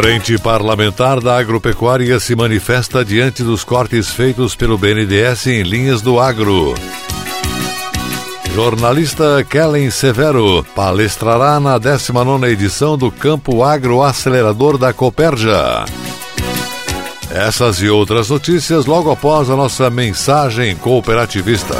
Frente Parlamentar da Agropecuária se manifesta diante dos cortes feitos pelo BNDES em linhas do agro. Jornalista Kellen Severo palestrará na 19 edição do Campo Agro Acelerador da Coperja. Essas e outras notícias logo após a nossa mensagem cooperativista.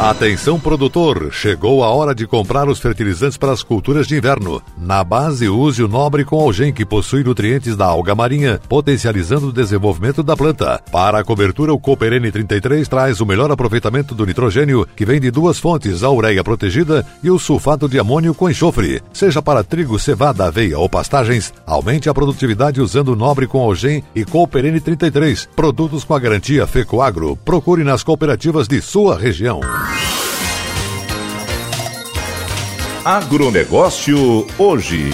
Atenção produtor, chegou a hora de comprar os fertilizantes para as culturas de inverno. Na base, use o Nobre com Algem, que possui nutrientes da alga marinha, potencializando o desenvolvimento da planta. Para a cobertura, o Cooper 33 traz o melhor aproveitamento do nitrogênio, que vem de duas fontes, a ureia protegida e o sulfato de amônio com enxofre. Seja para trigo, cevada, aveia ou pastagens, aumente a produtividade usando o Nobre com Algem e Cooper 33. Produtos com a garantia Fecoagro. Procure nas cooperativas de sua região. Agronegócio hoje.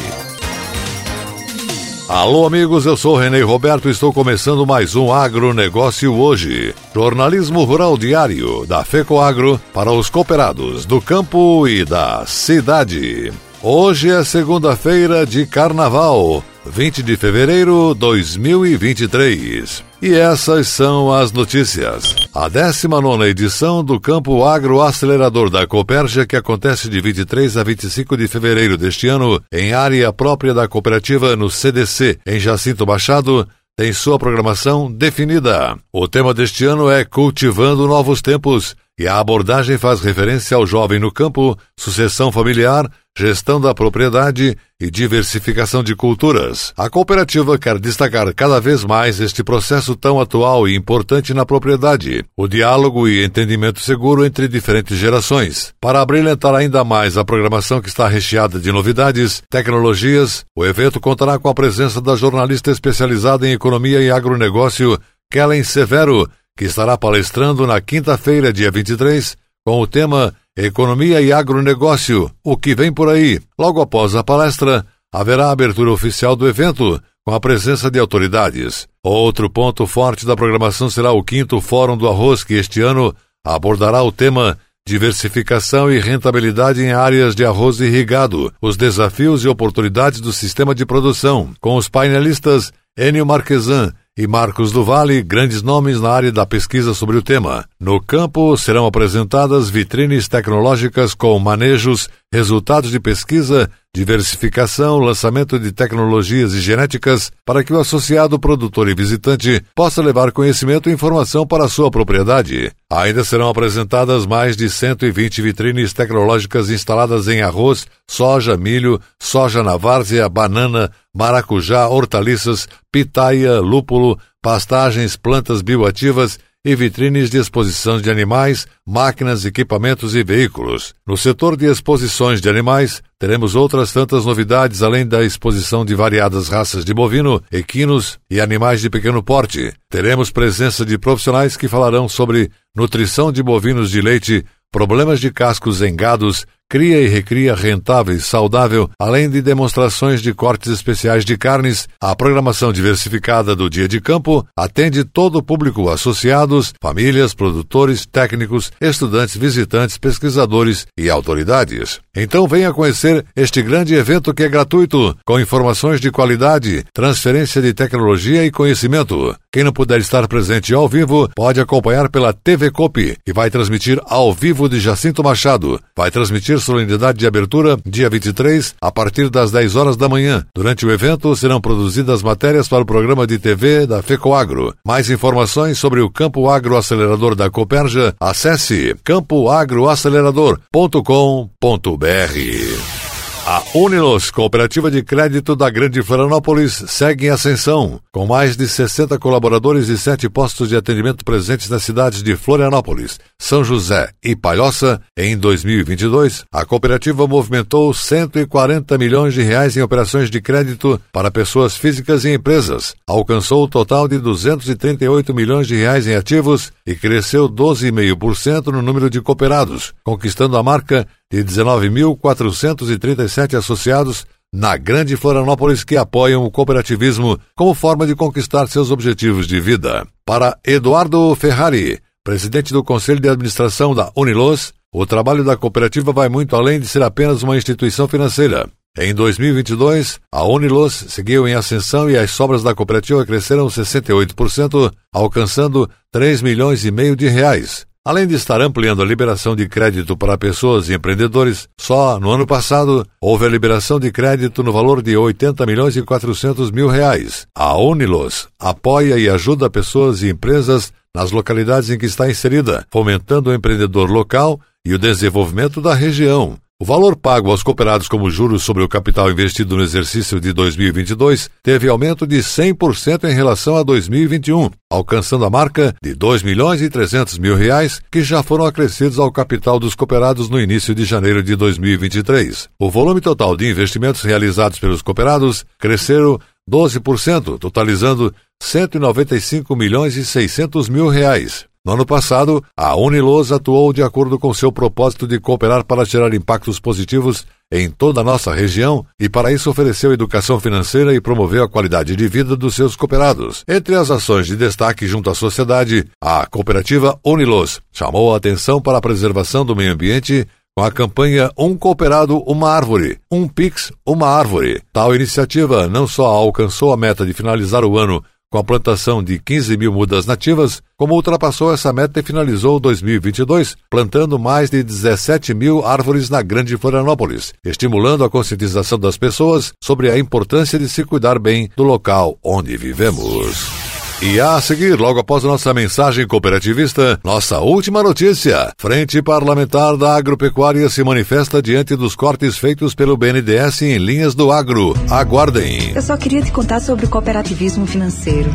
Alô, amigos, eu sou Renê Roberto e estou começando mais um Agronegócio hoje. Jornalismo Rural Diário da FECOAGro para os cooperados do campo e da cidade. Hoje é segunda-feira de carnaval, 20 de fevereiro de 2023. E essas são as notícias. A 19 edição do Campo Agro Acelerador da Copérgia, que acontece de 23 a 25 de fevereiro deste ano, em área própria da cooperativa no CDC, em Jacinto Machado, tem sua programação definida. O tema deste ano é Cultivando Novos Tempos e a abordagem faz referência ao jovem no campo, sucessão familiar, gestão da propriedade e diversificação de culturas. A cooperativa quer destacar cada vez mais este processo tão atual e importante na propriedade, o diálogo e entendimento seguro entre diferentes gerações. Para abrilhantar ainda mais a programação que está recheada de novidades, tecnologias, o evento contará com a presença da jornalista especializada em economia e agronegócio, Kellen Severo, que estará palestrando na quinta-feira, dia 23, com o tema Economia e Agronegócio, o que vem por aí. Logo após a palestra, haverá a abertura oficial do evento, com a presença de autoridades. Outro ponto forte da programação será o quinto Fórum do Arroz, que este ano abordará o tema diversificação e rentabilidade em áreas de arroz irrigado, os desafios e oportunidades do sistema de produção, com os painelistas Enio Marquesan, e Marcos do grandes nomes na área da pesquisa sobre o tema. No campo serão apresentadas vitrines tecnológicas com manejos, resultados de pesquisa, diversificação, lançamento de tecnologias e genéticas para que o associado produtor e visitante possa levar conhecimento e informação para a sua propriedade. Ainda serão apresentadas mais de 120 vitrines tecnológicas instaladas em arroz, soja, milho, soja na várzea, banana, maracujá, hortaliças, pitaia, lúpulo, pastagens, plantas bioativas e vitrines de exposição de animais, máquinas, equipamentos e veículos. No setor de exposições de animais, teremos outras tantas novidades além da exposição de variadas raças de bovino, equinos e animais de pequeno porte. Teremos presença de profissionais que falarão sobre nutrição de bovinos de leite, problemas de cascos em gados, cria e recria rentável e saudável, além de demonstrações de cortes especiais de carnes, a programação diversificada do dia de campo atende todo o público associados, famílias, produtores, técnicos, estudantes, visitantes, pesquisadores e autoridades. Então venha conhecer este grande evento que é gratuito, com informações de qualidade, transferência de tecnologia e conhecimento. Quem não puder estar presente ao vivo, pode acompanhar pela TV Cop, que vai transmitir ao vivo de Jacinto Machado. Vai transmitir solenidade de abertura, dia 23, a partir das 10 horas da manhã. Durante o evento serão produzidas matérias para o programa de TV da FECOAGRO. Mais informações sobre o Campo Agro Acelerador da Coperja, acesse campoagroacelerador.com.br. A Unilos, cooperativa de crédito da Grande Florianópolis, segue em ascensão, com mais de 60 colaboradores e sete postos de atendimento presentes nas cidades de Florianópolis, São José e Palhoça. Em 2022, a cooperativa movimentou 140 milhões de reais em operações de crédito para pessoas físicas e empresas, alcançou o total de 238 milhões de reais em ativos e cresceu 12,5% no número de cooperados, conquistando a marca de 19.437 associados na Grande Florianópolis que apoiam o cooperativismo como forma de conquistar seus objetivos de vida. Para Eduardo Ferrari, presidente do Conselho de Administração da Unilos, o trabalho da cooperativa vai muito além de ser apenas uma instituição financeira. Em 2022, a Unilos seguiu em ascensão e as sobras da cooperativa cresceram 68%, alcançando 3 milhões e meio de reais. Além de estar ampliando a liberação de crédito para pessoas e empreendedores, só no ano passado houve a liberação de crédito no valor de 80 milhões e 400 mil reais. A Unilos apoia e ajuda pessoas e empresas nas localidades em que está inserida, fomentando o empreendedor local e o desenvolvimento da região. O valor pago aos cooperados como juros sobre o capital investido no exercício de 2022 teve aumento de 100% em relação a 2021, alcançando a marca de 2 milhões e 300 mil reais que já foram acrescidos ao capital dos cooperados no início de janeiro de 2023. O volume total de investimentos realizados pelos cooperados cresceram 12%, totalizando 195 milhões e 600 mil reais. No ano passado, a Unilos atuou de acordo com seu propósito de cooperar para gerar impactos positivos em toda a nossa região e para isso ofereceu educação financeira e promoveu a qualidade de vida dos seus cooperados. Entre as ações de destaque junto à sociedade, a cooperativa Unilos chamou a atenção para a preservação do meio ambiente com a campanha Um Cooperado, Uma Árvore, Um Pix, Uma Árvore. Tal iniciativa não só alcançou a meta de finalizar o ano com a plantação de 15 mil mudas nativas, como ultrapassou essa meta e finalizou 2022 plantando mais de 17 mil árvores na Grande Florianópolis, estimulando a conscientização das pessoas sobre a importância de se cuidar bem do local onde vivemos. E a seguir, logo após a nossa mensagem cooperativista, nossa última notícia. Frente Parlamentar da Agropecuária se manifesta diante dos cortes feitos pelo BNDES em linhas do agro. Aguardem. Eu só queria te contar sobre o cooperativismo financeiro.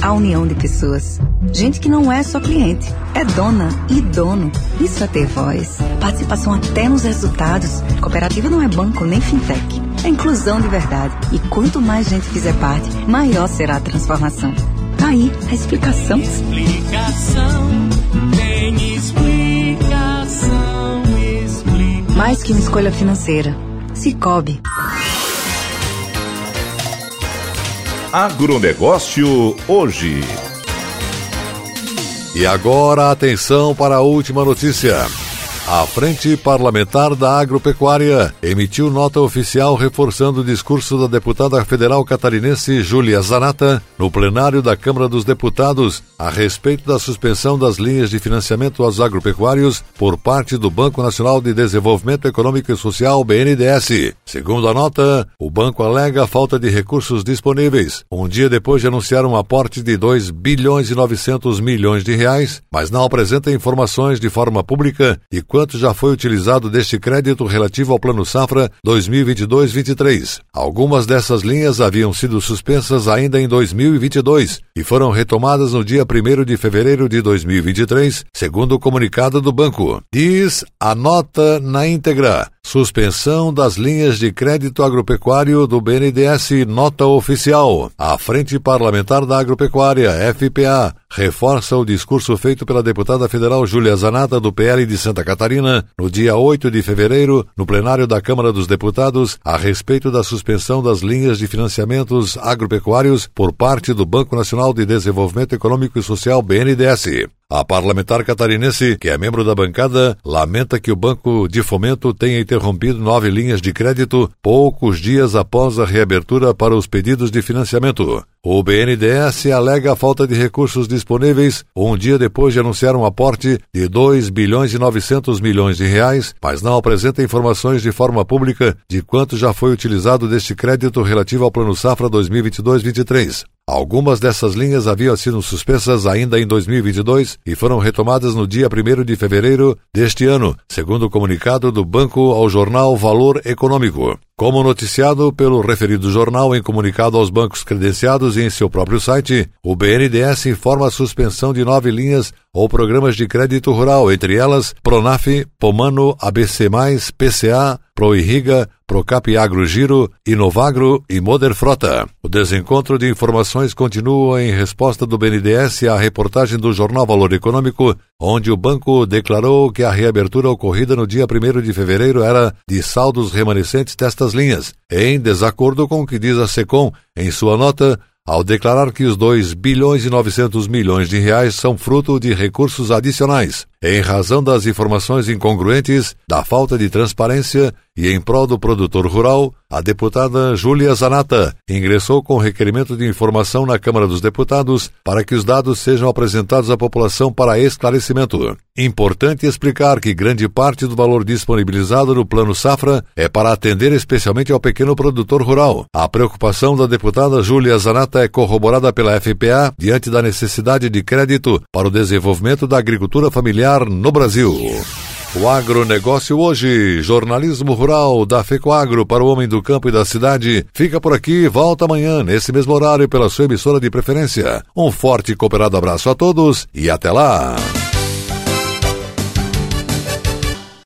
A união de pessoas. Gente que não é só cliente, é dona e dono. Isso é ter voz. Participação até nos resultados. Cooperativa não é banco nem fintech. É inclusão de verdade. E quanto mais gente fizer parte, maior será a transformação. Tá aí a explicação. Explicação, tem explicação, explicação. Mais que uma escolha financeira. Cicobi. Agronegócio hoje. E agora atenção para a última notícia. A Frente Parlamentar da Agropecuária emitiu nota oficial reforçando o discurso da deputada federal catarinense Júlia Zanata no plenário da Câmara dos Deputados a respeito da suspensão das linhas de financiamento aos agropecuários por parte do Banco Nacional de Desenvolvimento Econômico e Social, BNDES. Segundo a nota, o banco alega falta de recursos disponíveis, um dia depois de anunciar um aporte de 2 bilhões e 900 milhões de reais, mas não apresenta informações de forma pública e quanto já foi utilizado deste crédito relativo ao Plano Safra 2022-23. Algumas dessas linhas haviam sido suspensas ainda em 2022 e foram retomadas no dia 1 de fevereiro de 2023, segundo o comunicado do banco. Diz a nota na íntegra. Suspensão das linhas de crédito agropecuário do BNDES, nota oficial. A Frente Parlamentar da Agropecuária, FPA, reforça o discurso feito pela deputada federal Júlia Zanata, do PL de Santa Catarina, no dia 8 de fevereiro, no plenário da Câmara dos Deputados, a respeito da suspensão das linhas de financiamentos agropecuários por parte do Banco Nacional de Desenvolvimento Econômico e Social, BNDES. A parlamentar catarinense, que é membro da bancada, lamenta que o Banco de Fomento tenha interrompido nove linhas de crédito poucos dias após a reabertura para os pedidos de financiamento. O BNDES alega a falta de recursos disponíveis um dia depois de anunciar um aporte de 2 bilhões e 900 milhões de reais, mas não apresenta informações de forma pública de quanto já foi utilizado deste crédito relativo ao Plano Safra 2022-23. Algumas dessas linhas haviam sido suspensas ainda em 2022 e foram retomadas no dia 1 de fevereiro deste ano, segundo o comunicado do banco ao jornal Valor Econômico. Como noticiado pelo referido jornal em comunicado aos bancos credenciados e em seu próprio site, o BNDES informa a suspensão de nove linhas ou programas de crédito rural, entre elas Pronaf, Pomano, ABC+, PCA, Proirriga, Procap Agro Giro, Inovagro e Moder Frota. O desencontro de informações continua em resposta do BNDES à reportagem do jornal Valor Econômico, onde o banco declarou que a reabertura ocorrida no dia 1 de fevereiro era de saldos remanescentes destas linhas, em desacordo com o que diz a SECOM em sua nota ao declarar que os 2 bilhões e 900 milhões de reais são fruto de recursos adicionais, em razão das informações incongruentes, da falta de transparência e em prol do produtor rural, a deputada Júlia Zanata ingressou com requerimento de informação na Câmara dos Deputados para que os dados sejam apresentados à população para esclarecimento. Importante explicar que grande parte do valor disponibilizado no Plano Safra é para atender especialmente ao pequeno produtor rural. A preocupação da deputada Júlia Zanata é corroborada pela FPA diante da necessidade de crédito para o desenvolvimento da agricultura familiar no Brasil. O agronegócio hoje, jornalismo rural da FECOAGro para o homem do campo e da cidade, fica por aqui, volta amanhã, nesse mesmo horário, pela sua emissora de preferência. Um forte e cooperado abraço a todos e até lá!